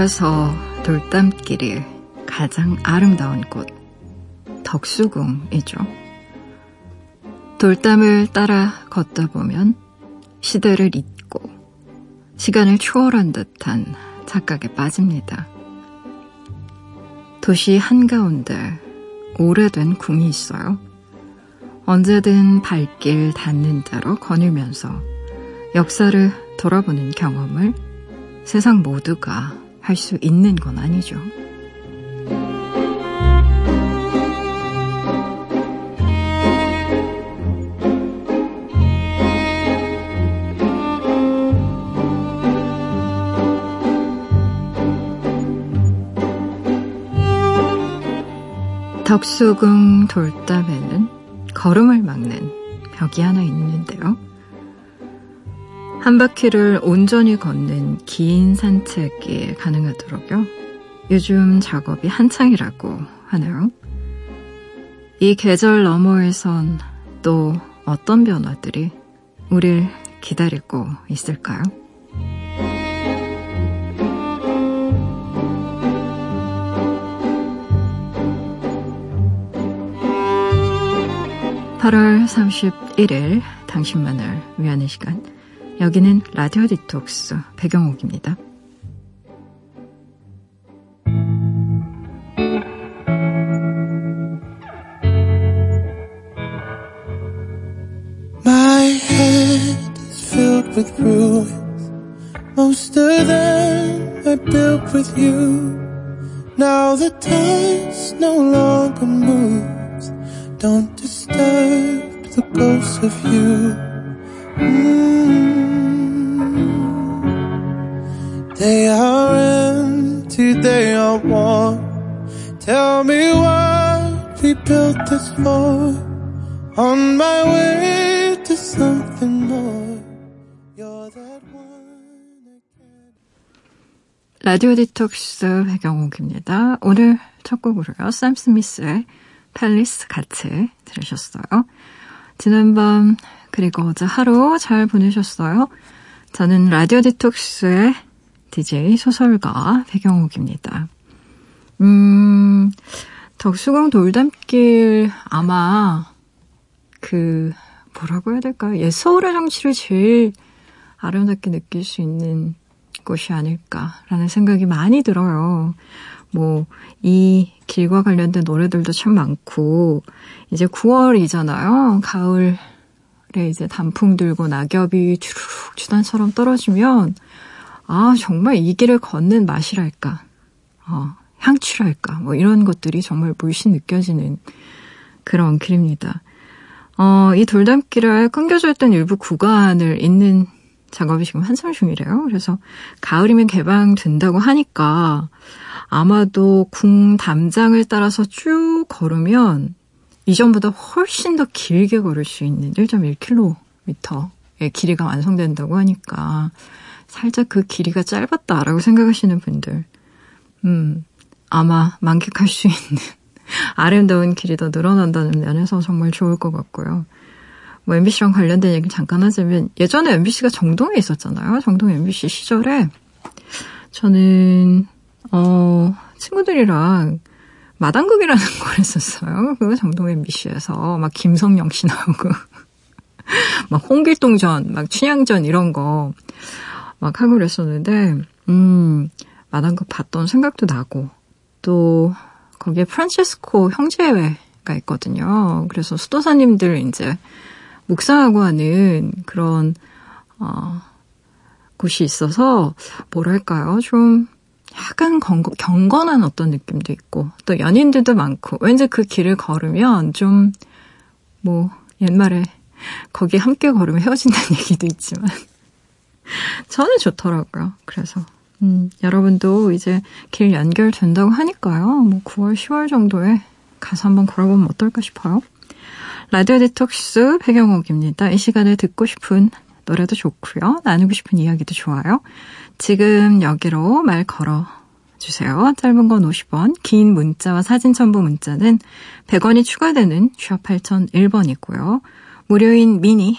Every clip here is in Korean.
서울에서 돌담길이 가장 아름다운 곳, 덕수궁이죠. 돌담을 따라 걷다 보면 시대를 잊고 시간을 초월한 듯한 착각에 빠집니다. 도시 한가운데 오래된 궁이 있어요. 언제든 발길 닿는 대로 거닐면서 역사를 돌아보는 경험을 세상 모두가 할 수 있는 건 아니죠. 덕수궁 돌담에는 걸음을 막는 벽이 하나 있는데요. 한 바퀴를 온전히 걷는 긴 산책이 가능하도록요. 요즘 작업이 한창이라고 하네요. 이 계절 너머에선 또 어떤 변화들이 우릴 기다리고 있을까요? 8월 31일 당신만을 위하는 시간. 여기는 라디오 디톡스 배경옥입니다. My head is filled with ruins. Most of them are built with you. Now the dust no longer moves. Don't disturb the ghost of you. Mm. They are empty, they are warm. Tell me what we built this for. On my way to something more. You're that one. 라디오 디톡스 배경옥입니다. 오늘 첫 곡으로요. 샘 스미스의 팰리스 같이 들으셨어요. 지난밤 그리고 어제 하루 잘 보내셨어요? 저는 라디오 디톡스의 DJ 소설가 배경옥입니다. 음, 덕수궁 돌담길 아마 그 뭐라고 해야 될까요? 예, 서울의 정치를 제일 아름답게 느낄 수 있는 곳이 아닐까라는 생각이 많이 들어요. 뭐, 이 길과 관련된 노래들도 참 많고, 이제 9월이잖아요. 가을에 이제 단풍 들고 낙엽이 주르륵 주단처럼 떨어지면, 아, 정말 이 길을 걷는 맛이랄까, 어, 향취랄까, 뭐 이런 것들이 정말 물씬 느껴지는 그런 길입니다. 어, 이 돌담길을 끊겨져 있던 일부 구간을 잇는 작업이 지금 한참 중이래요. 그래서 가을이면 개방된다고 하니까 아마도 궁 담장을 따라서 쭉 걸으면 이전보다 훨씬 더 길게 걸을 수 있는 1.1km의 길이가 완성된다고 하니까 살짝 그 길이가 짧았다라고 생각하시는 분들, 음, 아마 만끽할 수 있는 아름다운 길이 더 늘어난다는 면에서 정말 좋을 것 같고요. 뭐 MBC랑 관련된 얘기 잠깐 하자면 예전에 MBC가 정동에 있었잖아요. 정동 MBC 시절에 저는 어 친구들이랑 마당극이라는 걸 했었어요. 그 정동 MBC에서 막 김성령 씨 나오고 막 홍길동전, 막 춘향전 이런 거 막 하고 그랬었는데 음 마당극 봤던 생각도 나고 또 거기에 프란체스코 형제회가 있거든요. 그래서 수도사님들 이제 묵상하고 하는 그런 어, 곳이 있어서 뭐랄까요 좀 약간 경건, 경건한 어떤 느낌도 있고 또 연인들도 많고 왠지 그 길을 걸으면 좀 뭐 옛말에 거기 함께 걸으면 헤어진다는 얘기도 있지만 저는 좋더라고요. 그래서 음, 여러분도 이제 길 연결된다고 하니까요. 뭐 9월, 10월 정도에 가서 한번 걸어보면 어떨까 싶어요. 라디오 디톡스 배경옥입니다. 이 시간에 듣고 싶은 노래도 좋고요. 나누고 싶은 이야기도 좋아요. 지금 여기로 말 걸어 주세요. 짧은 건 50원, 긴 문자와 사진 첨부 문자는 100원이 추가되는 샵 8001번이고요. 무료인 미니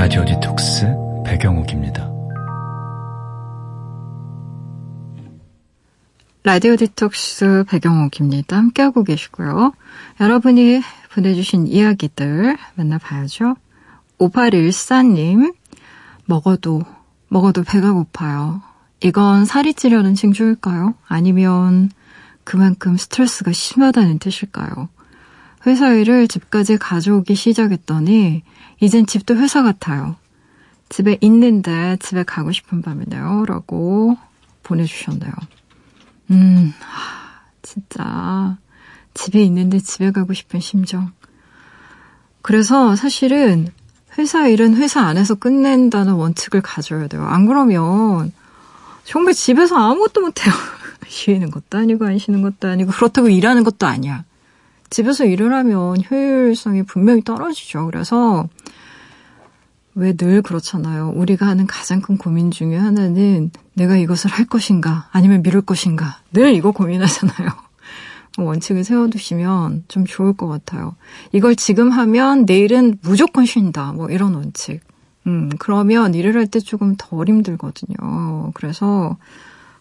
라디오 디톡스 백영옥입니다. 라디오 디톡스 백영옥입니다. 함께하고 계시고요. 여러분이 보내주신 이야기들 만나봐야죠. 5814님, 먹어도, 먹어도 배가 고파요. 이건 살이 찌려는 징조일까요? 아니면 그만큼 스트레스가 심하다는 뜻일까요? 회사 일을 집까지 가져오기 시작했더니 이젠 집도 회사 같아요. 집에 있는데 집에 가고 싶은 밤이네요. 라고 보내주셨네요. 음, 하, 진짜. 집에 있는데 집에 가고 싶은 심정. 그래서 사실은 회사 일은 회사 안에서 끝낸다는 원칙을 가져야 돼요. 안 그러면 정말 집에서 아무것도 못해요. 쉬는 것도 아니고 안 쉬는 것도 아니고 그렇다고 일하는 것도 아니야. 집에서 일을 하면 효율성이 분명히 떨어지죠. 그래서 왜 늘 그렇잖아요. 우리가 하는 가장 큰 고민 중에 하나는 내가 이것을 할 것인가 아니면 미룰 것인가 늘 이거 고민하잖아요. 원칙을 세워두시면 좀 좋을 것 같아요. 이걸 지금 하면 내일은 무조건 쉰다. 뭐 이런 원칙. 음, 그러면 일을 할 때 조금 덜 힘들거든요. 그래서,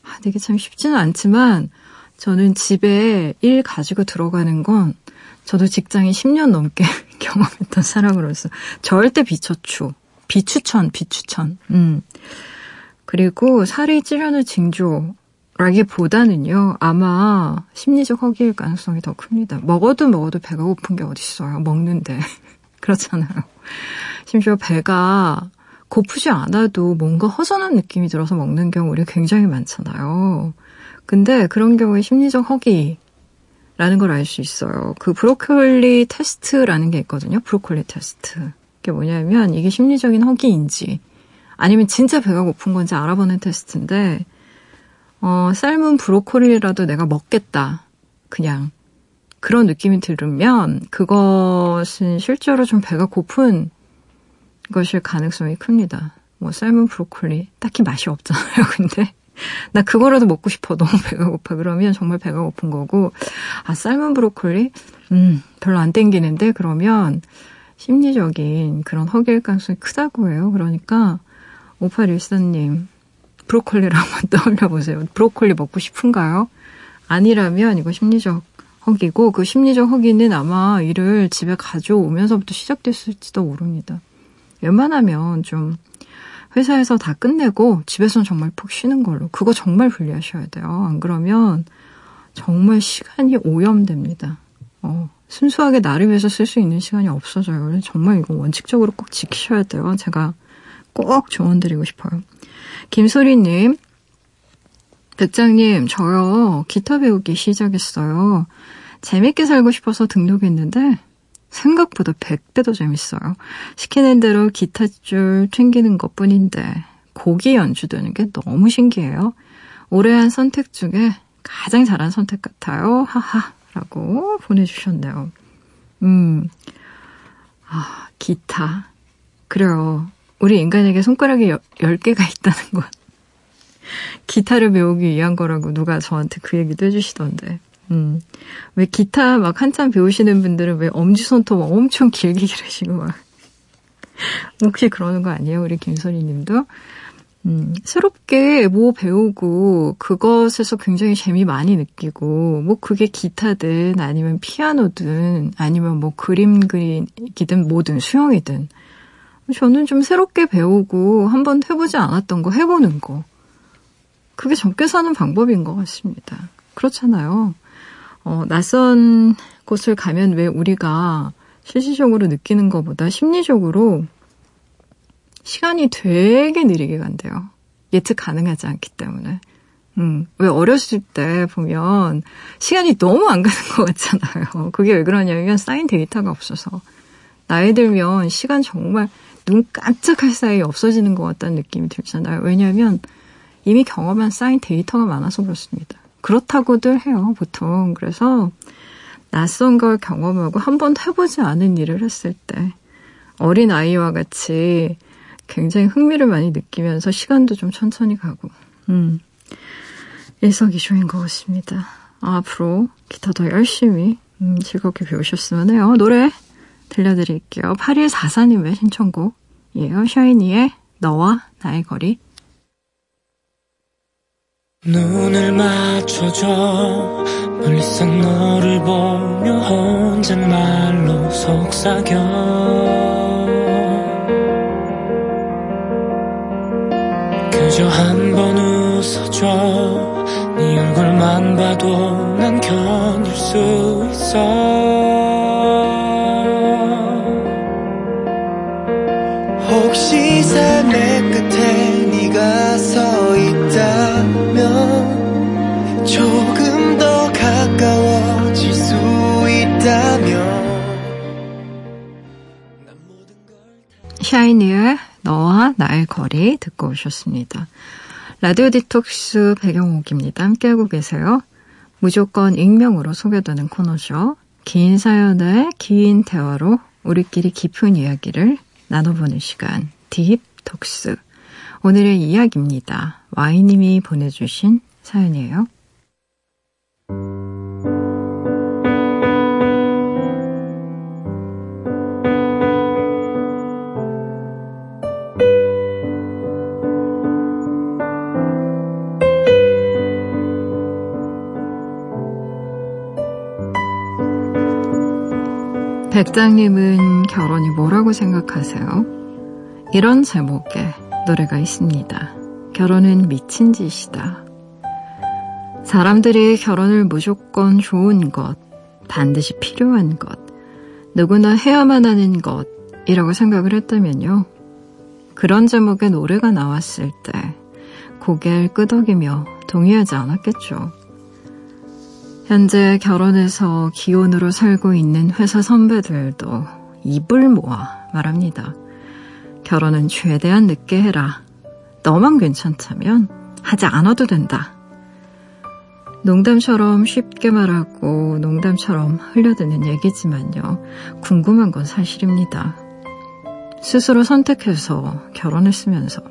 아, 되게 참 쉽지는 않지만, 저는 집에 일 가지고 들어가는 건, 저도 직장인 10년 넘게 경험했던 사람으로서 절대 비처추. 비추천, 비추천. 음. 그리고 살이 찌려는 징조라기보다는요, 아마 심리적 허기일 가능성이 더 큽니다. 먹어도 먹어도 배가 고픈 게 어딨어요. 먹는데. 그렇잖아요. 심지어 배가 고프지 않아도 뭔가 허전한 느낌이 들어서 먹는 경우 우 굉장히 많잖아요. 근데 그런 경우에 심리적 허기라는 걸 알 수 있어요. 그 브로콜리 테스트라는 게 있거든요. 브로콜리 테스트. 게 뭐냐면 이게 심리적인 허기인지 아니면 진짜 배가 고픈 건지 알아보는 테스트인데 어, 삶은 브로콜리라도 내가 먹겠다. 그냥 그런 느낌이 들으면 그것은 실제로 좀 배가 고픈 것일 가능성이 큽니다. 뭐 삶은 브로콜리 딱히 맛이 없잖아요. 근데 나 그거라도 먹고 싶어. 너무 배가 고파. 그러면 정말 배가 고픈 거고 아 삶은 브로콜리 음 별로 안 땡기는데 그러면 심리적인 그런 허기일 가능성이 크다고 해요. 그러니까 5814님 브로콜리를 한번 떠올려 보세요. 브로콜리 먹고 싶은가요? 아니라면 이거 심리적 허기고 그 심리적 허기는 아마 일을 집에 가져오면서부터 시작됐을지도 모릅니다. 웬만하면 좀 회사에서 다 끝내고 집에서는 정말 푹 쉬는 걸로 그거 정말 분리하셔야 돼요. 안 그러면 정말 시간이 오염됩니다. 어, 순수하게 나를 위해서 쓸 수 있는 시간이 없어져요. 정말 이거 원칙적으로 꼭 지키셔야 돼요. 제가 꼭 조언 드리고 싶어요. 김소리님, 백장님, 저요, 기타 배우기 시작했어요. 재밌게 살고 싶어서 등록했는데, 생각보다 100배 더 재밌어요. 시키는 대로 기타줄 챙기는 것 뿐인데, 곡이 연주되는 게 너무 신기해요. 올해 한 선택 중에 가장 잘한 선택 같아요. 하하. 라고 보내주셨네요. 음, 아, 기타. 그래요. 우리 인간에게 손가락이 10개가 있다는 건 기타를 배우기 위한 거라고 누가 저한테 그 얘기도 해주시던데. 음, 왜 기타 막 한참 배우시는 분들은 왜 엄지손톱 엄청 길게 기르시고 막. 혹시 그러는 거 아니에요? 우리 김선희 님도? 음, 새롭게 뭐 배우고 그것에서 굉장히 재미 많이 느끼고 뭐 그게 기타든 아니면 피아노든 아니면 뭐 그림 그리기든 뭐든 수영이든 저는 좀 새롭게 배우고 한번 해보지 않았던 거 해보는 거 그게 적게 사는 방법인 것 같습니다. 그렇잖아요. 어, 낯선 곳을 가면 왜 우리가 실질적으로 느끼는 것보다 심리적으로 시간이 되게 느리게 간대요. 예측 가능하지 않기 때문에. 음, 왜 어렸을 때 보면 시간이 너무 안 가는 것 같잖아요. 그게 왜 그러냐면 쌓인 데이터가 없어서. 나이 들면 시간 정말 눈 깜짝할 사이에 없어지는 것 같다는 느낌이 들잖아요. 왜냐하면 이미 경험한 쌓인 데이터가 많아서 그렇습니다. 그렇다고들 해요, 보통. 그래서 낯선 걸 경험하고 한 번도 해보지 않은 일을 했을 때 어린 아이와 같이 굉장히 흥미를 많이 느끼면서 시간도 좀 천천히 가고, 음, 일석이조인 것 같습니다. 아, 앞으로 기타 더 열심히, 음, 즐겁게 배우셨으면 해요. 노래 들려드릴게요. 8144님의 신청곡이에요. 샤이니의 너와 나의 거리. 눈을 맞춰줘. 멀리서 너를 보며 혼잣말로 속삭여. 그저 한 번 웃어줘. 네 얼굴만 봐도 난 견딜 수 있어 혹시 삶의 끝에 네가 서 있다면 조금 더 가까워질 수 있다면 샤이니의 너와 나의 거리 듣고 오셨습니다. 라디오 디톡스 배경옥입니다. 함께하고 계세요. 무조건 익명으로 소개되는 코너죠. 긴 사연의 긴 대화로 우리끼리 깊은 이야기를 나눠보는 시간, 딥톡스. 오늘의 이야기입니다. 와이님이 보내주신 사연이에요. 백장님은 결혼이 뭐라고 생각하세요? 이런 제목의 노래가 있습니다. 결혼은 미친 짓이다. 사람들이 결혼을 무조건 좋은 것, 반드시 필요한 것, 누구나 해야만 하는 것이라고 생각을 했다면요. 그런 제목의 노래가 나왔을 때 고개를 끄덕이며 동의하지 않았겠죠. 현재 결혼해서 기혼으로 살고 있는 회사 선배들도 입을 모아 말합니다. 결혼은 최대한 늦게 해라. 너만 괜찮다면 하지 않아도 된다. 농담처럼 쉽게 말하고 농담처럼 흘려드는 얘기지만요. 궁금한 건 사실입니다. 스스로 선택해서 결혼했으면서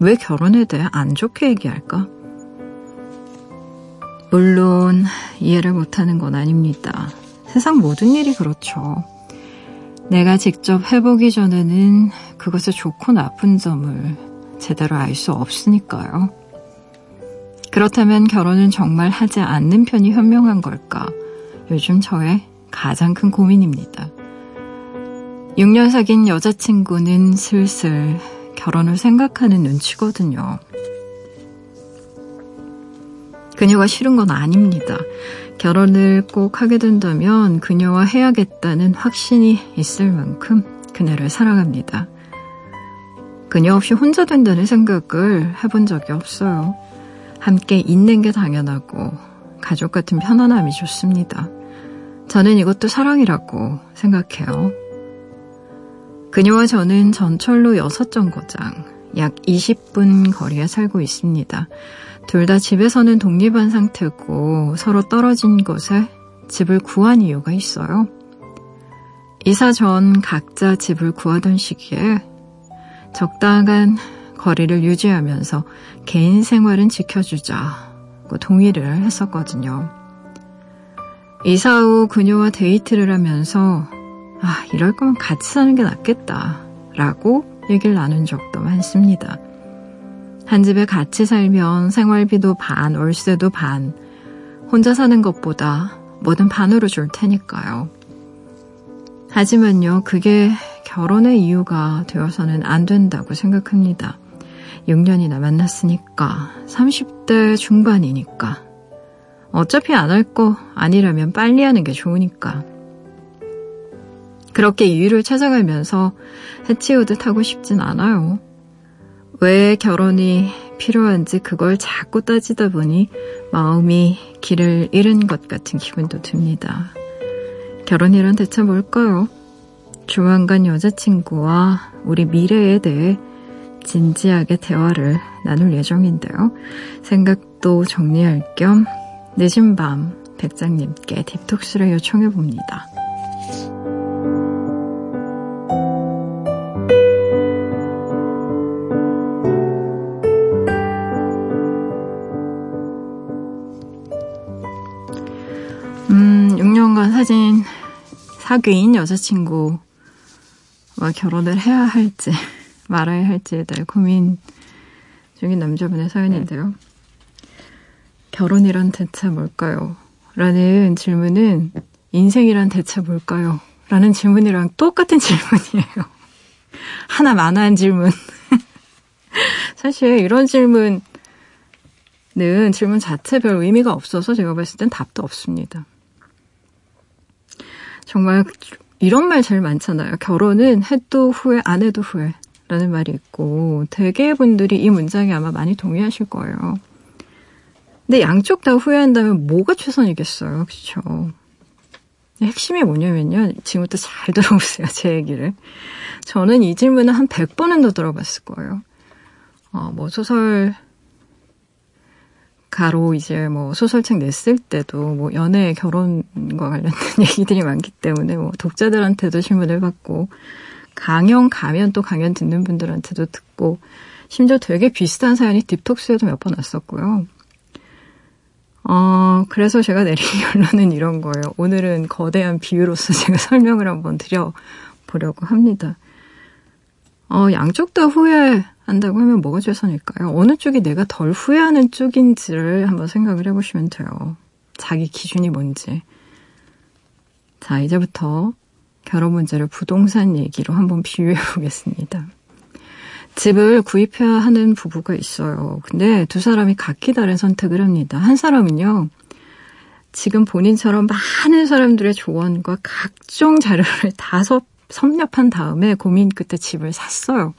왜 결혼에 대해 안 좋게 얘기할까? 물론 이해를 못하는 건 아닙니다. 세상 모든 일이 그렇죠. 내가 직접 해보기 전에는 그것의 좋고 나쁜 점을 제대로 알 수 없으니까요. 그렇다면 결혼은 정말 하지 않는 편이 현명한 걸까? 요즘 저의 가장 큰 고민입니다. 6년 사귄 여자친구는 슬슬 결혼을 생각하는 눈치거든요. 그녀가 싫은 건 아닙니다. 결혼을 꼭 하게 된다면 그녀와 해야겠다는 확신이 있을 만큼 그녀를 사랑합니다. 그녀 없이 혼자 된다는 생각을 해본 적이 없어요. 함께 있는 게 당연하고 가족 같은 편안함이 좋습니다. 저는 이것도 사랑이라고 생각해요. 그녀와 저는 전철로 6정거장, 약 20분 거리에 살고 있습니다. 둘 다 집에서는 독립한 상태고 서로 떨어진 곳에 집을 구한 이유가 있어요. 이사 전 각자 집을 구하던 시기에 적당한 거리를 유지하면서 개인 생활은 지켜주자고 동의를 했었거든요. 이사 후 그녀와 데이트를 하면서 아, 이럴 거면 같이 사는 게 낫겠다 라고 얘기를 나눈 적도 많습니다. 한 집에 같이 살면 생활비도 반, 월세도 반, 혼자 사는 것보다 뭐든 반으로 줄 테니까요. 하지만요, 그게 결혼의 이유가 되어서는 안 된다고 생각합니다. 6년이나 만났으니까, 30대 중반이니까. 어차피 안 할 거 아니라면 빨리 하는 게 좋으니까. 그렇게 이유를 찾아가면서 해치우듯 하고 싶진 않아요. 왜 결혼이 필요한지 그걸 자꾸 따지다 보니 마음이 길을 잃은 것 같은 기분도 듭니다. 결혼이란 대체 뭘까요? 조만간 여자친구와 우리 미래에 대해 진지하게 대화를 나눌 예정인데요. 생각도 정리할 겸 늦은 밤 백장님께 딥톡스를 요청해 봅니다. 사귄 여자친구와 결혼을 해야 할지 말아야 할지에 대해 고민 중인 남자분의 사연인데요. 결혼이란 대체 뭘까요? 라는 질문은 인생이란 대체 뭘까요? 라는 질문이랑 똑같은 질문이에요. 하나 만화한 질문. 사실 이런 질문은 질문 자체 별 의미가 없어서 제가 봤을 땐 답도 없습니다. 정말 이런 말 제일 많잖아요. 결혼은 해도 후회, 안 해도 후회. 라는 말이 있고, 대개 분들이 이 문장에 아마 많이 동의하실 거예요. 근데 양쪽 다 후회한다면 뭐가 최선이겠어요. 그렇죠? 핵심이 뭐냐면요. 지금부터 잘 들어보세요. 제 얘기를. 저는 이 질문을 한 100번은 더 들어봤을 거예요. 어, 뭐 소설 가로 이제 뭐 소설책 냈을 때도 뭐 연애 결혼과 관련된 얘기들이 많기 때문에 뭐 독자들한테도 질문을 받고 강연 가면 또 강연 듣는 분들한테도 듣고 심지어 되게 비슷한 사연이 딥톡스에도 몇 번 왔었고요. 어, 그래서 제가 내린 결론은 이런 거예요. 오늘은 거대한 비유로서 제가 설명을 한번 드려보려고 합니다. 어, 양쪽 다 후회한다고 하면 뭐가 최선일까요? 어느 쪽이 내가 덜 후회하는 쪽인지를 한번 생각을 해보시면 돼요. 자기 기준이 뭔지. 자, 이제부터 결혼 문제를 부동산 얘기로 한번 비유해 보겠습니다. 집을 구입해야 하는 부부가 있어요. 근데 두 사람이 각기 다른 선택을 합니다. 한 사람은요, 지금 본인처럼 많은 사람들의 조언과 각종 자료를 다 섭 렵한 다음에 고민 끝에 집을 샀어요.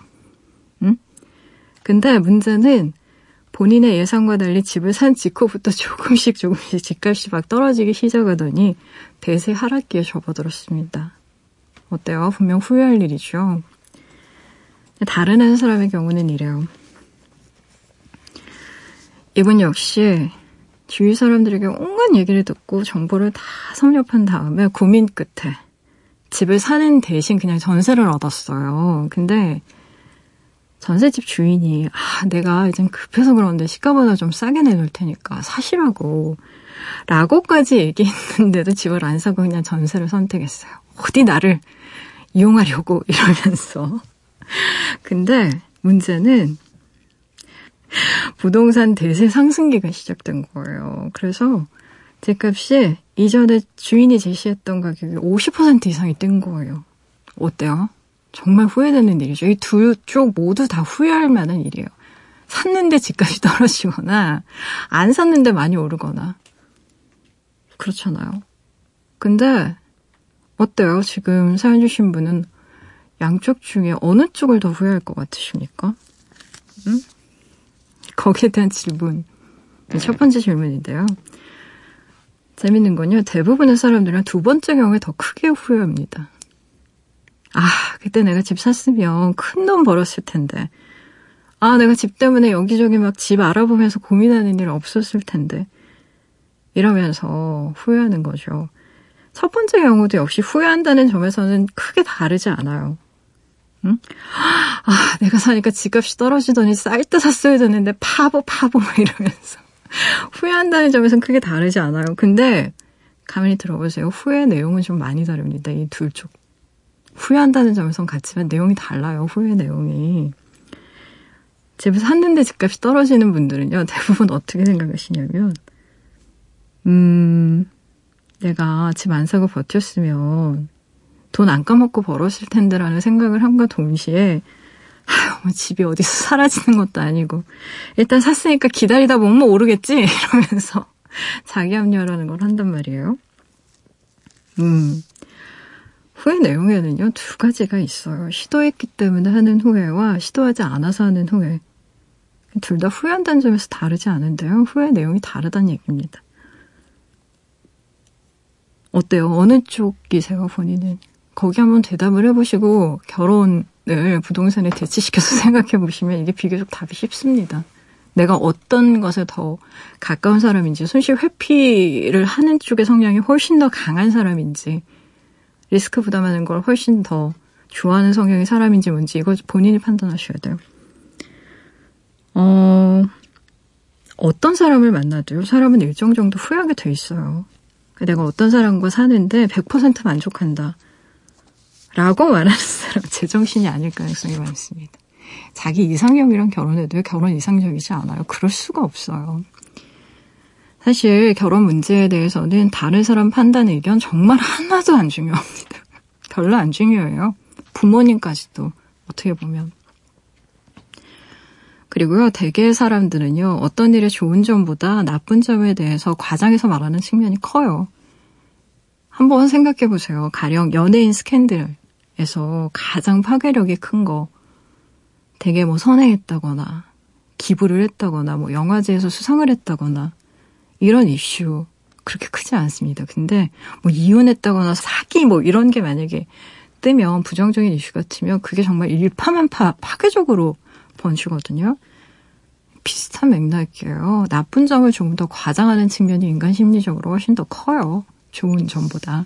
응? 근데 문제는 본인의 예상과 달리 집을 산 직후부터 조금씩 조금씩 집값이 막 떨어지기 시작하더니 대세 하락기에 접어들었습니다. 어때요? 분명 후회할 일이죠. 다른 한 사람의 경우는 이래요. 이분 역시 주위 사람들에게 온갖 얘기를 듣고 정보를 다 섭렵한 다음에 고민 끝에 집을 사는 대신 그냥 전세를 얻었어요. 근데 전세집 주인이 아 내가 이젠 급해서 그런데 시가보다 좀 싸게 내놓을 테니까 사시라고 라고까지 얘기했는데도 집을 안 사고 그냥 전세를 선택했어요. 어디 나를 이용하려고 이러면서 근데 문제는 부동산 대세 상승기가 시작된 거예요. 그래서 집값이 이전에 주인이 제시했던 가격이 50% 이상이 뜬 거예요. 어때요? 정말 후회되는 일이죠. 이 두 쪽 모두 다 후회할 만한 일이에요. 샀는데 집값이 떨어지거나 안 샀는데 많이 오르거나 그렇잖아요. 근데 어때요? 지금 사연 주신 분은 양쪽 중에 어느 쪽을 더 후회할 것 같으십니까? 음? 거기에 대한 질문. 첫 번째 질문인데요. 재밌는 건요. 대부분의 사람들은 두 번째 경우에 더 크게 후회합니다. 아, 그때 내가 집 샀으면 큰 돈 벌었을 텐데. 아, 내가 집 때문에 여기저기 막 집 알아보면서 고민하는 일 없었을 텐데. 이러면서 후회하는 거죠. 첫 번째 경우도 역시 후회한다는 점에서는 크게 다르지 않아요. 응? 아, 내가 사니까 집값이 떨어지더니 쌀 때 샀어야 되는데 파보 파보 이러면서 후회한다는 점에서는 크게 다르지 않아요. 근데 가만히 들어보세요. 후회 내용은 좀 많이 다릅니다. 이 둘 쪽. 후회한다는 점에서는 같지만 내용이 달라요. 후회 내용이. 집을 샀는데 집값이 떨어지는 분들은요. 대부분 어떻게 생각하시냐면 음, 내가 집 안 사고 버텼으면 돈 안 까먹고 벌었을 텐데라는 생각을 함과 동시에 뭐 집이 어디서 사라지는 것도 아니고 일단 샀으니까 기다리다 보면 뭐 오르겠지 이러면서 자기 합리화라는 걸 한단 말이에요. 음. 후회 내용에는요, 두 가지가 있어요. 시도했기 때문에 하는 후회와 시도하지 않아서 하는 후회. 둘 다 후회한다는 점에서 다르지 않은데요. 후회 내용이 다르다는 얘기입니다. 어때요? 어느 쪽이세요, 본인은? 거기 한번 대답을 해보시고 결혼을 부동산에 대치시켜서 생각해 보시면 이게 비교적 답이 쉽습니다. 내가 어떤 것에 더 가까운 사람인지, 손실 회피를 하는 쪽의 성향이 훨씬 더 강한 사람인지, 리스크 부담하는 걸 훨씬 더 좋아하는 성향의 사람인지 뭔지 이거 본인이 판단하셔야 돼요. 어, 어떤 사람을 만나도요, 사람은 일정 정도 후회하게 돼 있어요. 내가 어떤 사람과 사는데 100% 만족한다. 라고 말하는 사람 제정신이 아닐 가능성이 많습니다. 자기 이상형이랑 결혼해도 결혼 이상적이지 않아요. 그럴 수가 없어요. 사실 결혼 문제에 대해서는 다른 사람 판단 의견 정말 하나도 안 중요합니다. 별로 안 중요해요. 부모님까지도 어떻게 보면. 그리고요, 대개 사람들은요, 어떤 일의 좋은 점보다 나쁜 점에 대해서 과장해서 말하는 측면이 커요. 한번 생각해 보세요. 가령 연예인 스캔들 에서 가장 파괴력이 큰 거, 되게 뭐 선행했다거나, 기부를 했다거나, 뭐 영화제에서 수상을 했다거나, 이런 이슈 그렇게 크지 않습니다. 근데 뭐 이혼했다거나 사기 뭐 이런 게 만약에 뜨면 부정적인 이슈 같으면 그게 정말 일파만파 파괴적으로 번지거든요. 비슷한 맥락이에요. 나쁜 점을 조금 더 과장하는 측면이 인간 심리적으로 훨씬 더 커요. 좋은 점보다.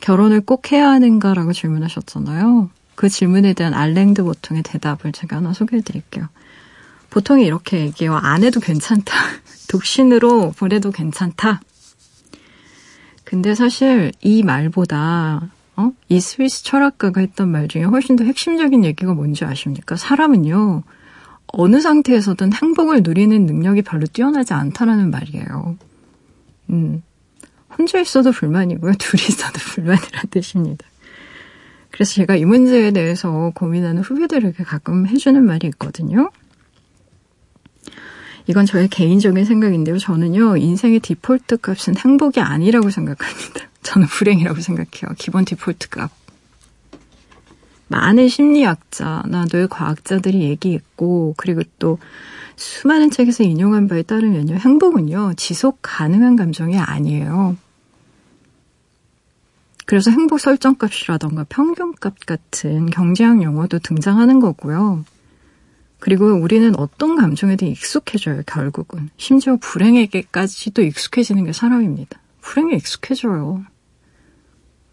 결혼을 꼭 해야 하는가라고 질문하셨잖아요. 그 질문에 대한 알랭드 보통의 대답을 제가 하나 소개해 드릴게요. 보통 이렇게 얘기해요. 안 해도 괜찮다. 독신으로 보내도 괜찮다. 근데 사실 이 말보다 어? 이 스위스 철학가가 했던 말 중에 훨씬 더 핵심적인 얘기가 뭔지 아십니까? 사람은요. 어느 상태에서든 행복을 누리는 능력이 별로 뛰어나지 않다라는 말이에요. 음. 혼자 있어도 불만이고요. 둘이 있어도 불만이라는 뜻입니다. 그래서 제가 이 문제에 대해서 고민하는 후배들에게 가끔 해주는 말이 있거든요. 이건 저의 개인적인 생각인데요. 저는요, 인생의 디폴트 값은 행복이 아니라고 생각합니다. 저는 불행이라고 생각해요. 기본 디폴트 값. 많은 심리학자나 뇌과학자들이 얘기했고, 그리고 또 수많은 책에서 인용한 바에 따르면요, 행복은요, 지속 가능한 감정이 아니에요. 그래서 행복 설정값이라던가 평균값 같은 경제학 용어도 등장하는 거고요. 그리고 우리는 어떤 감정에도 익숙해져요, 결국은. 심지어 불행에게까지도 익숙해지는 게 사람입니다. 불행에 익숙해져요.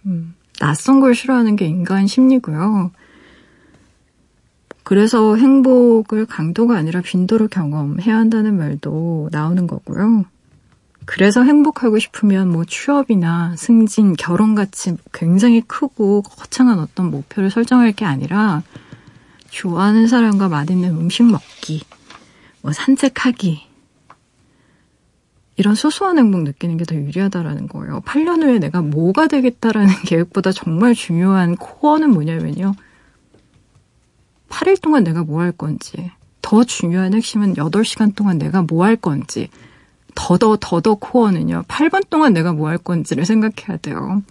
음, 낯선 걸 싫어하는 게 인간 심리고요. 그래서 행복을 강도가 아니라 빈도로 경험해야 한다는 말도 나오는 거고요. 그래서 행복하고 싶으면 뭐 취업이나 승진, 결혼 같이 굉장히 크고 거창한 어떤 목표를 설정할 게 아니라 좋아하는 사람과 맛있는 음식 먹기, 뭐 산책하기, 이런 소소한 행복 느끼는 게 더 유리하다라는 거예요. 8년 후에 내가 뭐가 되겠다라는 계획보다 정말 중요한 코어는 뭐냐면요. 8일 동안 내가 뭐 할 건지, 더 중요한 핵심은 8시간 동안 내가 뭐 할 건지, 더더 더더 코어는요. 8번 동안 내가 뭐 할 건지를 생각해야 돼요.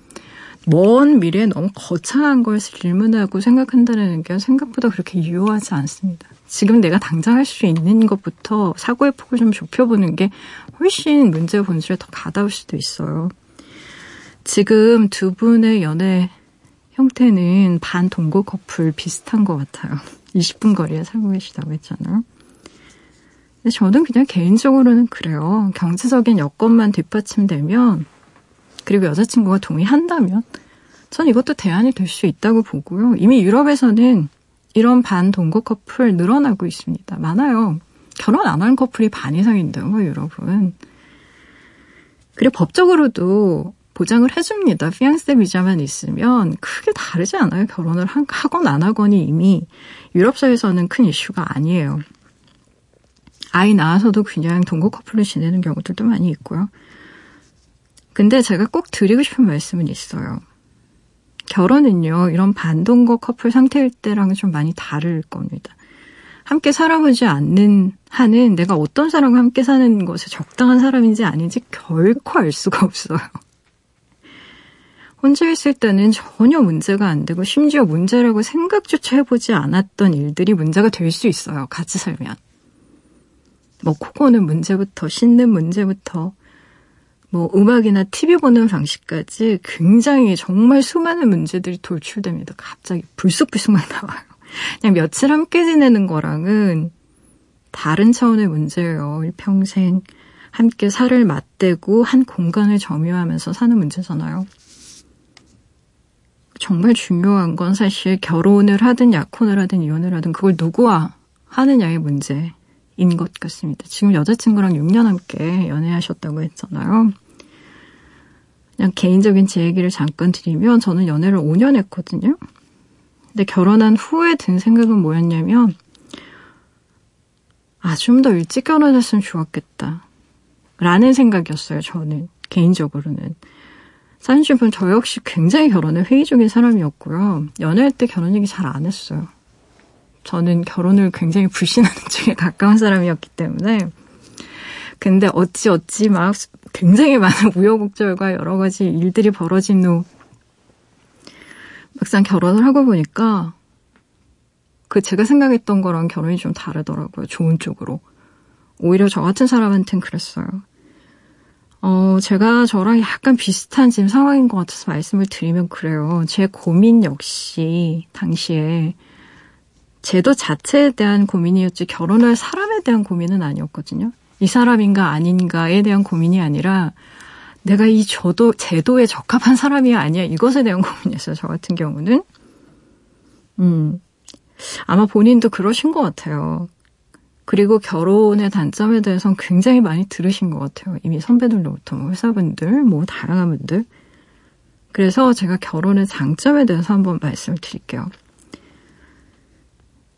먼 미래에 너무 거창한 걸 질문하고 생각한다는 게 생각보다 그렇게 유효하지 않습니다. 지금 내가 당장 할 수 있는 것부터 사고의 폭을 좀 좁혀보는 게 훨씬 문제의 본질에 더 가다울 수도 있어요. 지금 두 분의 연애 형태는 반 동거 커플 비슷한 것 같아요. 20분 거리에 살고 계시다고 했잖아요. 저는 그냥 개인적으로는 그래요. 경제적인 여건만 뒷받침되면 그리고 여자친구가 동의한다면 전 이것도 대안이 될 수 있다고 보고요. 이미 유럽에서는 이런 반동거 커플 늘어나고 있습니다. 많아요. 결혼 안 한 커플이 반 이상인데요, 뭐 여러분. 그리고 법적으로도 보장을 해줍니다. 피앙세 비자만 있으면 크게 다르지 않아요. 결혼을 하건 안 하건이 이미 유럽사에서는 큰 이슈가 아니에요. 아이 낳아서도 그냥 동거 커플로 지내는 경우들도 많이 있고요. 근데 제가 꼭 드리고 싶은 말씀은 있어요. 결혼은요, 이런 반동거 커플 상태일 때랑은 좀 많이 다를 겁니다. 함께 살아보지 않는 한은 내가 어떤 사람과 함께 사는 것에 적당한 사람인지 아닌지 결코 알 수가 없어요. 혼자 있을 때는 전혀 문제가 안 되고 심지어 문제라고 생각조차 해보지 않았던 일들이 문제가 될 수 있어요. 같이 살면. 뭐 코고는 문제부터 씻는 문제부터 뭐 음악이나 TV 보는 방식까지 굉장히 정말 수많은 문제들이 돌출됩니다. 갑자기 불쑥불쑥 막 나와요. 그냥 며칠 함께 지내는 거랑은 다른 차원의 문제예요. 평생 함께 살을 맞대고 한 공간을 점유하면서 사는 문제잖아요. 정말 중요한 건 사실 결혼을 하든 약혼을 하든 이혼을 하든 그걸 누구와 하느냐의 문제 인 것 같습니다. 지금 여자친구랑 6년 함께 연애하셨다고 했잖아요. 그냥 개인적인 제 얘기를 잠깐 드리면 저는 연애를 5년 했거든요. 근데 결혼한 후에 든 생각은 뭐였냐면 아, 좀 더 일찍 결혼했으면 좋았겠다. 라는 생각이었어요, 저는. 개인적으로는. 사실 저 역시 굉장히 결혼에 회의적인 사람이었고요. 연애할 때 결혼 얘기 잘 안 했어요. 저는 결혼을 굉장히 불신하는 쪽에 가까운 사람이었기 때문에. 근데 어찌 어찌 막 굉장히 많은 우여곡절과 여러 가지 일들이 벌어진 후 막상 결혼을 하고 보니까 그 제가 생각했던 거랑 결혼이 좀 다르더라고요. 좋은 쪽으로. 오히려 저 같은 사람한테는 그랬어요. 어, 제가 저랑 약간 비슷한 지금 상황인 것 같아서 말씀을 드리면 그래요. 제 고민 역시 당시에 제도 자체에 대한 고민이었지 결혼할 사람에 대한 고민은 아니었거든요. 이 사람인가 아닌가에 대한 고민이 아니라 내가 이 저도 제도에 적합한 사람이 아니야 이것에 대한 고민이었어요. 저 같은 경우는 음 아마 본인도 그러신 것 같아요. 그리고 결혼의 단점에 대해서는 굉장히 많이 들으신 것 같아요. 이미 선배들로부터, 뭐 회사분들, 뭐 다양한 분들. 그래서 제가 결혼의 장점에 대해서 한번 말씀을 드릴게요.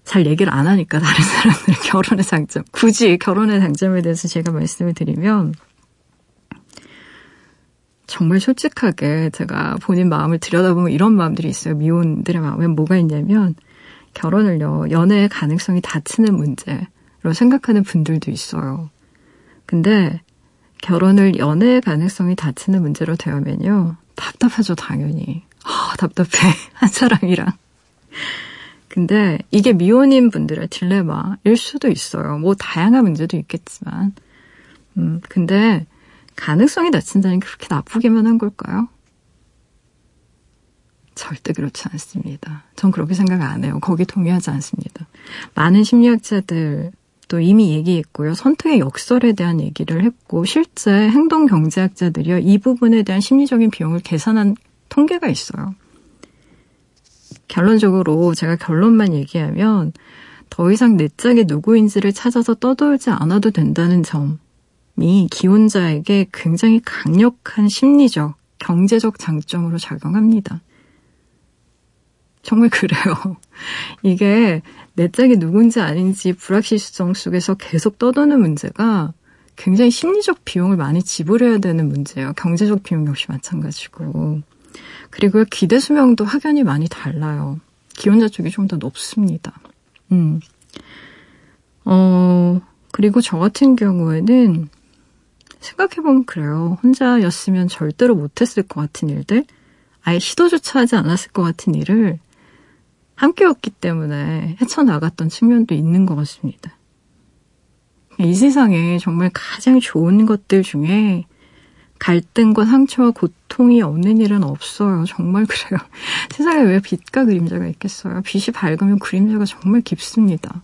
잘 얘기를 안 하니까 다른 사람들 결혼의 장점. 굳이 결혼의 장점에 대해서 제가 말씀을 드리면 정말 솔직하게 제가 본인 마음을 들여다보면 이런 마음들이 있어요. 미혼들의 마음에 뭐가 있냐면 결혼을요, 연애의 가능성이 닫히는 문제. 로 생각하는 분들도 있어요. 근데 결혼을 연애의 가능성이 닫히는 문제로 되면요. 답답하죠, 당연히. 아, 답답해. 한 사람이랑. 근데 이게 미혼인 분들의 딜레마일 수도 있어요. 뭐 다양한 문제도 있겠지만. 음, 근데 가능성이 닫힌다는 게 그렇게 나쁘기만 한 걸까요? 절대 그렇지 않습니다. 전 그렇게 생각 안 해요. 거기 동의하지 않습니다. 많은 심리학자들 또 이미 얘기했고요. 선택의 역설에 대한 얘기를 했고 실제 행동 경제학자들이요. 이 부분에 대한 심리적인 비용을 계산한 통계가 있어요. 결론적으로 제가 결론만 얘기하면 더 이상 내 짝이 누구인지를 찾아서 떠돌지 않아도 된다는 점이 기혼자에게 굉장히 강력한 심리적, 경제적 장점으로 작용합니다. 정말 그래요. 이게 내 짝이 누군지 아닌지 불확실성 속에서 계속 떠도는 문제가 굉장히 심리적 비용을 많이 지불해야 되는 문제예요. 경제적 비용 역시 마찬가지고. 그리고 기대 수명도 확연히 많이 달라요. 기혼자 쪽이 좀 더 높습니다. 음. 어, 그리고 저 같은 경우에는 생각해보면 그래요. 혼자였으면 절대로 못했을 것 같은 일들, 아예 시도조차 하지 않았을 것 같은 일을 함께였기 때문에 헤쳐나갔던 측면도 있는 것 같습니다. 이 세상에 정말 가장 좋은 것들 중에 갈등과 상처와 고통이 없는 일은 없어요. 정말 그래요. 세상에 왜 빛과 그림자가 있겠어요? 빛이 밝으면 그림자가 정말 깊습니다.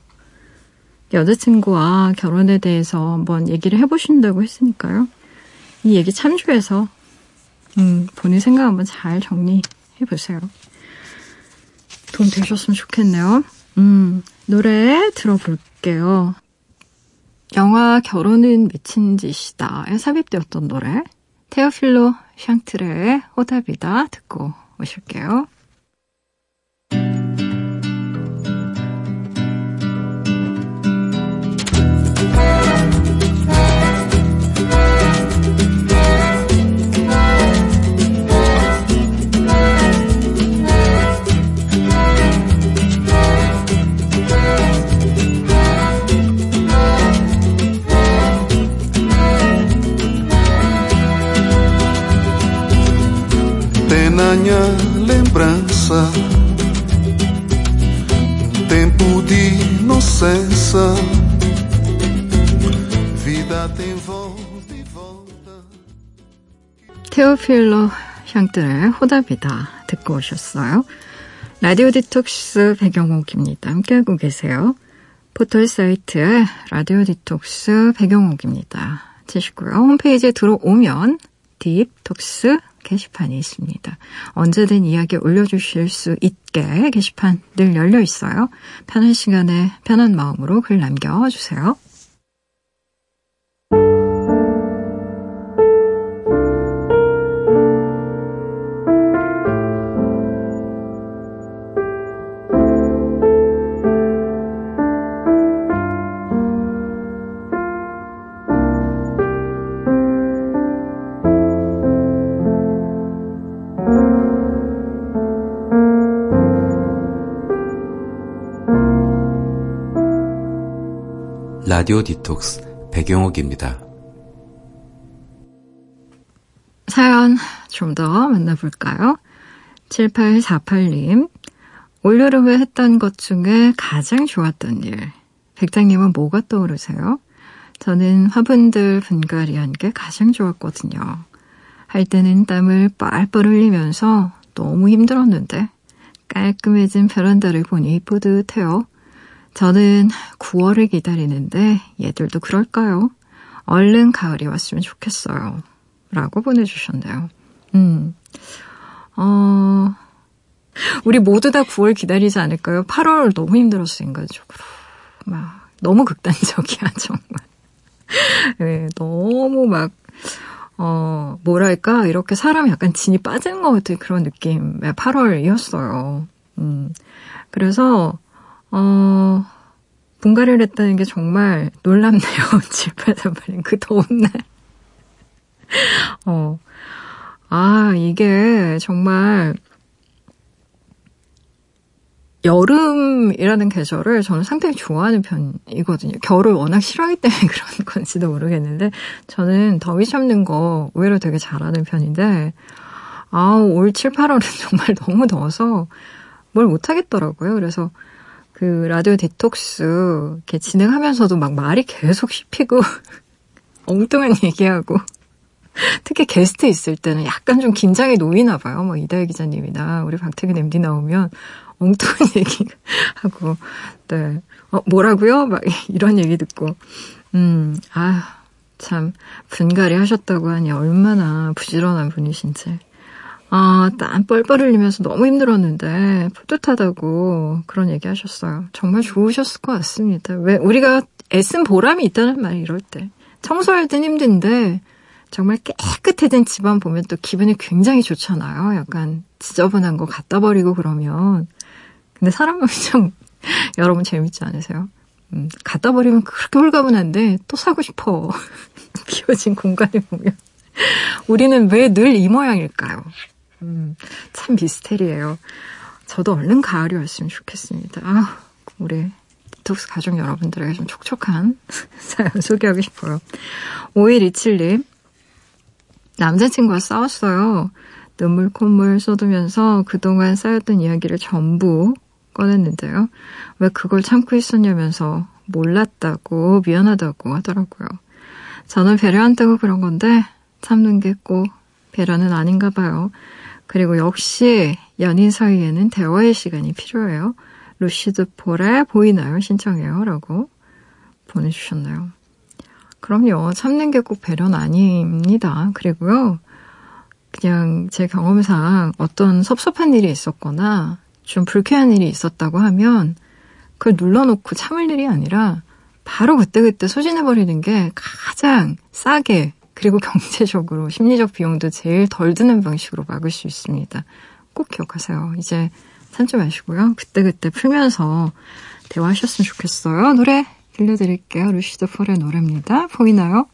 여자친구와 결혼에 대해서 한번 얘기를 해보신다고 했으니까요. 이 얘기 참조해서 음, 본인 생각 한번 잘 정리해 보세요. 도움 되셨으면 좋겠네요. 음, 노래 들어볼게요. 영화 결혼은 미친 짓이다에 삽입되었던 노래 테오필로 샹트레의 호답이다 듣고 오실게요. na minha lembrança um tempo de inocência. Vida tem volta e volta. 테오필로 샹트르의 Roda Vida 듣고 오셨어요. 라디오 디톡스 백영옥입니다. 함께하고 계세요. 포털 사이트 라디오 디톡스 백영옥입니다. 치시고요. 홈페이지에 들어오면 딥 톡스 게시판이 있습니다. 언제든 이야기 올려주실 수 있게 게시판 늘 열려 있어요. 편한 시간에 편한 마음으로 글 남겨주세요. 라디오 디톡스 배경옥입니다. 사연 좀 더 만나볼까요? 7848님, 올여름에 했던 것 중에 가장 좋았던 일. 백장님은 뭐가 떠오르세요? 저는 화분들 분갈이한 게 가장 좋았거든요. 할 때는 땀을 뻘뻘 흘리면서 너무 힘들었는데 깔끔해진 베란다를 보니 뿌듯해요. 저는 9월을 기다리는데 얘들도 그럴까요? 얼른 가을이 왔으면 좋겠어요. 라고 보내주셨네요. 음, 어, 우리 모두 다 9월 기다리지 않을까요? 8월 너무 힘들었어, 인간적으로. 막, 너무 극단적이야, 정말. 네, 너무 막, 어, 뭐랄까, 이렇게 사람이 약간 진이 빠지는 것 같은 그런 느낌의 8월이었어요. 음, 그래서, 어, 분갈이를 했다는 게 정말 놀랍네요. 집에서 말인 그 더운 날. 어, 아, 이게 정말 여름이라는 계절을 저는 상당히 좋아하는 편이거든요. 겨울을 워낙 싫어하기 때문에 그런 건지도 모르겠는데, 저는 더위 참는 거 의외로 되게 잘하는 편인데, 아, 올 7, 8월은 정말 너무 더워서 뭘 못하겠더라고요. 그래서 그 라디오 디톡스 이렇게 진행하면서도 막 말이 계속 씹히고 엉뚱한 얘기하고 특히 게스트 있을 때는 약간 좀 긴장이 놓이나 봐요. 뭐 이다혜 기자님이나 우리 박태균 MD 나오면 엉뚱한 얘기 하고 네. 어, 뭐라고요? 막 이런 얘기 듣고 음, 아, 참 분갈이 하셨다고 하니 얼마나 부지런한 분이신지. 아, 땀 뻘뻘 흘리면서 너무 힘들었는데 뿌듯하다고 그런 얘기 하셨어요. 정말 좋으셨을 것 같습니다. 왜 우리가 애쓴 보람이 있다는 말이 이럴 때. 청소할 땐 힘든데 정말 깨끗해진 집안 보면 또 기분이 굉장히 좋잖아요. 약간 지저분한 거 갖다 버리고 그러면. 근데 사람 마음이 참 여러분 재밌지 않으세요? 음, 갖다 버리면 그렇게 홀가분한데 또 사고 싶어. 비워진 공간을 보면. 우리는 왜 늘 이 모양일까요? 음, 참 미스테리예요. 저도 얼른 가을이 왔으면 좋겠습니다. 아, 우리 디톡스 가족 여러분들에게 좀 촉촉한 사연 소개하고 싶어요. 5127님, 남자친구와 싸웠어요. 눈물 콧물 쏟으면서 그동안 쌓였던 이야기를 전부 꺼냈는데요. 왜 그걸 참고 있었냐면서 몰랐다고 미안하다고 하더라고요. 저는 배려한다고 그런 건데 참는 게 꼭 배려는 아닌가 봐요. 그리고 역시 연인 사이에는 대화의 시간이 필요해요. 루시드 폴의 보이나요? 신청해요. 라고 보내주셨나요? 그럼요. 참는 게 꼭 배려는 아닙니다. 그리고요. 그냥 제 경험상 어떤 섭섭한 일이 있었거나 좀 불쾌한 일이 있었다고 하면 그걸 눌러놓고 참을 일이 아니라 바로 그때그때 소진해버리는 게 가장 싸게 그리고 경제적으로 심리적 비용도 제일 덜 드는 방식으로 막을 수 있습니다. 꼭 기억하세요. 이제 참지 마시고요. 그때그때 풀면서 대화하셨으면 좋겠어요. 노래 들려드릴게요. 루시드 폴의 노래입니다. 보이나요?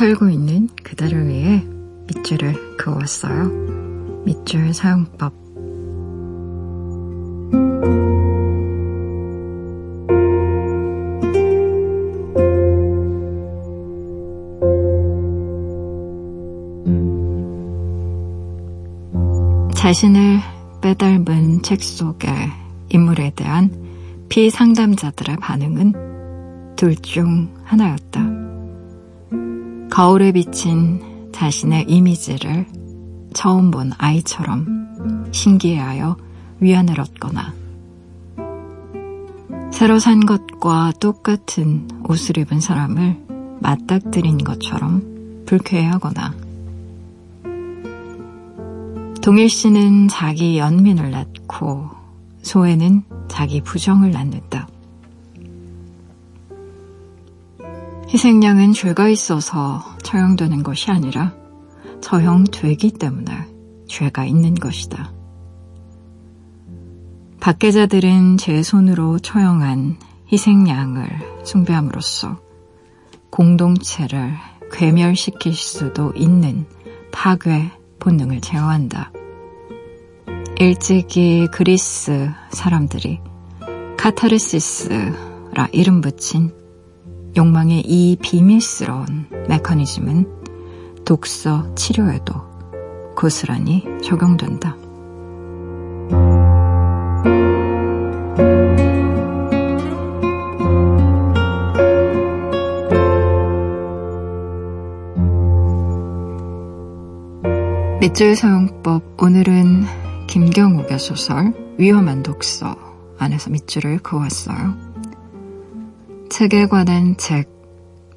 살고 있는 그대를 위해 밑줄을 그어왔어요. 밑줄 사용법 자신을 빼닮은 책 속의 인물에 대한 피상담자들의 반응은 둘 중 하나였다. 거울에 비친 자신의 이미지를 처음 본 아이처럼 신기해하여 위안을 얻거나 새로 산 것과 똑같은 옷을 입은 사람을 맞닥뜨린 것처럼 불쾌해하거나 동일 씨는 자기 연민을 낳고 소에는 자기 부정을 낳는다. 희생양은 죄가 있어서 처형되는 것이 아니라 처형되기 때문에 죄가 있는 것이다. 박계자들은 제 손으로 처형한 희생양을 숭배함으로써 공동체를 괴멸시킬 수도 있는 파괴 본능을 제어한다. 일찍이 그리스 사람들이 카타르시스라 이름 붙인 욕망의 이 비밀스러운 메커니즘은 독서 치료에도 고스란히 적용된다. 밑줄 사용법 오늘은 김경욱의 소설 위험한 독서 안에서 밑줄을 그었어요. 책에 관한 책,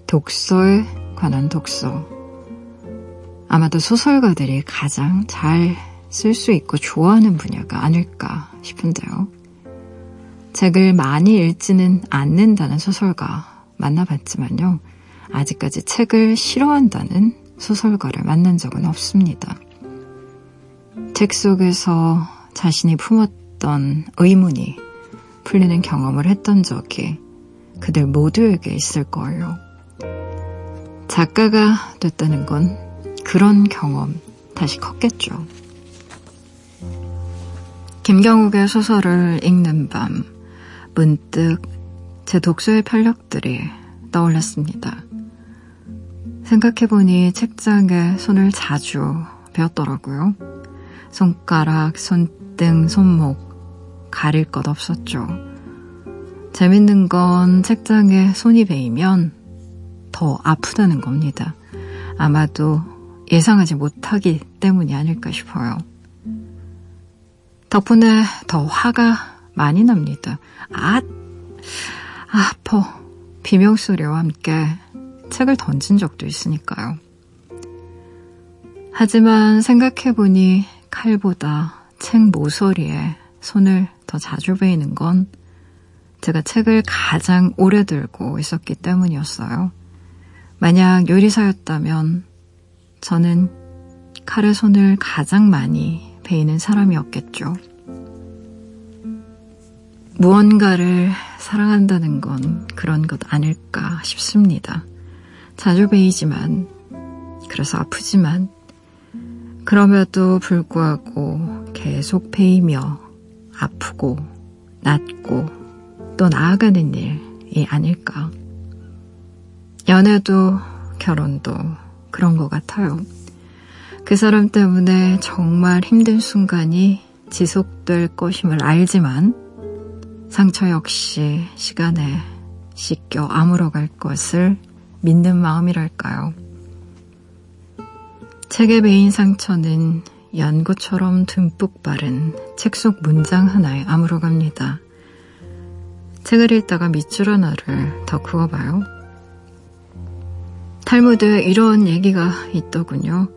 독서에 관한 독서. 아마도 소설가들이 가장 잘 쓸 수 있고 좋아하는 분야가 아닐까 싶은데요. 책을 많이 읽지는 않는다는 소설가 만나봤지만요. 아직까지 책을 싫어한다는 소설가를 만난 적은 없습니다. 책 속에서 자신이 품었던 의문이 풀리는 경험을 했던 적이 그들 모두에게 있을 거예요. 작가가 됐다는 건 그런 경험 다시 컸겠죠. 김경욱의 소설을 읽는 밤 문득 제 독서의 편력들이 떠올랐습니다. 생각해보니 책장에 손을 자주 베었더라고요. 손가락, 손등, 손목 가릴 것 없었죠. 재밌는 건 책장에 손이 베이면 더 아프다는 겁니다. 아마도 예상하지 못하기 때문이 아닐까 싶어요. 덕분에 더 화가 많이 납니다. 아, 아퍼 비명소리와 함께 책을 던진 적도 있으니까요. 하지만 생각해보니 칼보다 책 모서리에 손을 더 자주 베이는 건 제가 책을 가장 오래 들고 있었기 때문이었어요. 만약 요리사였다면 저는 칼의 손을 가장 많이 베이는 사람이었겠죠. 무언가를 사랑한다는 건 그런 것 아닐까 싶습니다. 자주 베이지만, 그래서 아프지만, 그럼에도 불구하고 계속 베이며 아프고 낫고 또 나아가는 일이 아닐까. 연애도 결혼도 그런 것 같아요. 그 사람 때문에 정말 힘든 순간이 지속될 것임을 알지만 상처 역시 시간에 씻겨 아물어갈 것을 믿는 마음이랄까요. 책의 베인 상처는 연고처럼 듬뿍 바른 책 속 문장 하나에 아물어갑니다. 책을 읽다가 밑줄 하나를 더 그어봐요. 탈무드에 이런 얘기가 있더군요.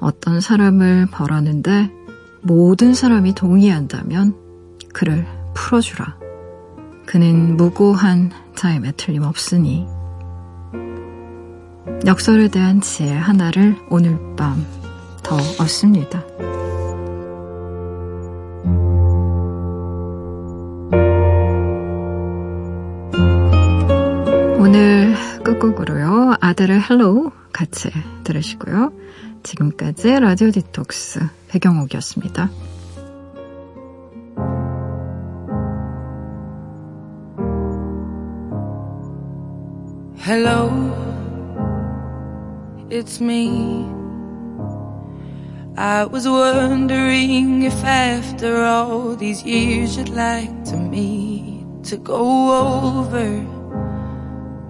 어떤 사람을 벌하는데 모든 사람이 동의한다면 그를 풀어주라. 그는 무고한 자임에 틀림없으니 역설에 대한 지혜 하나를 오늘 밤 더 얻습니다. 끝곡으로요. 아들의 헬로우 같이 들으시고요. 지금까지 라디오 디톡스 배경옥이었습니다. Hello, it's me. I was wondering if after all these years you'd like to meet to go over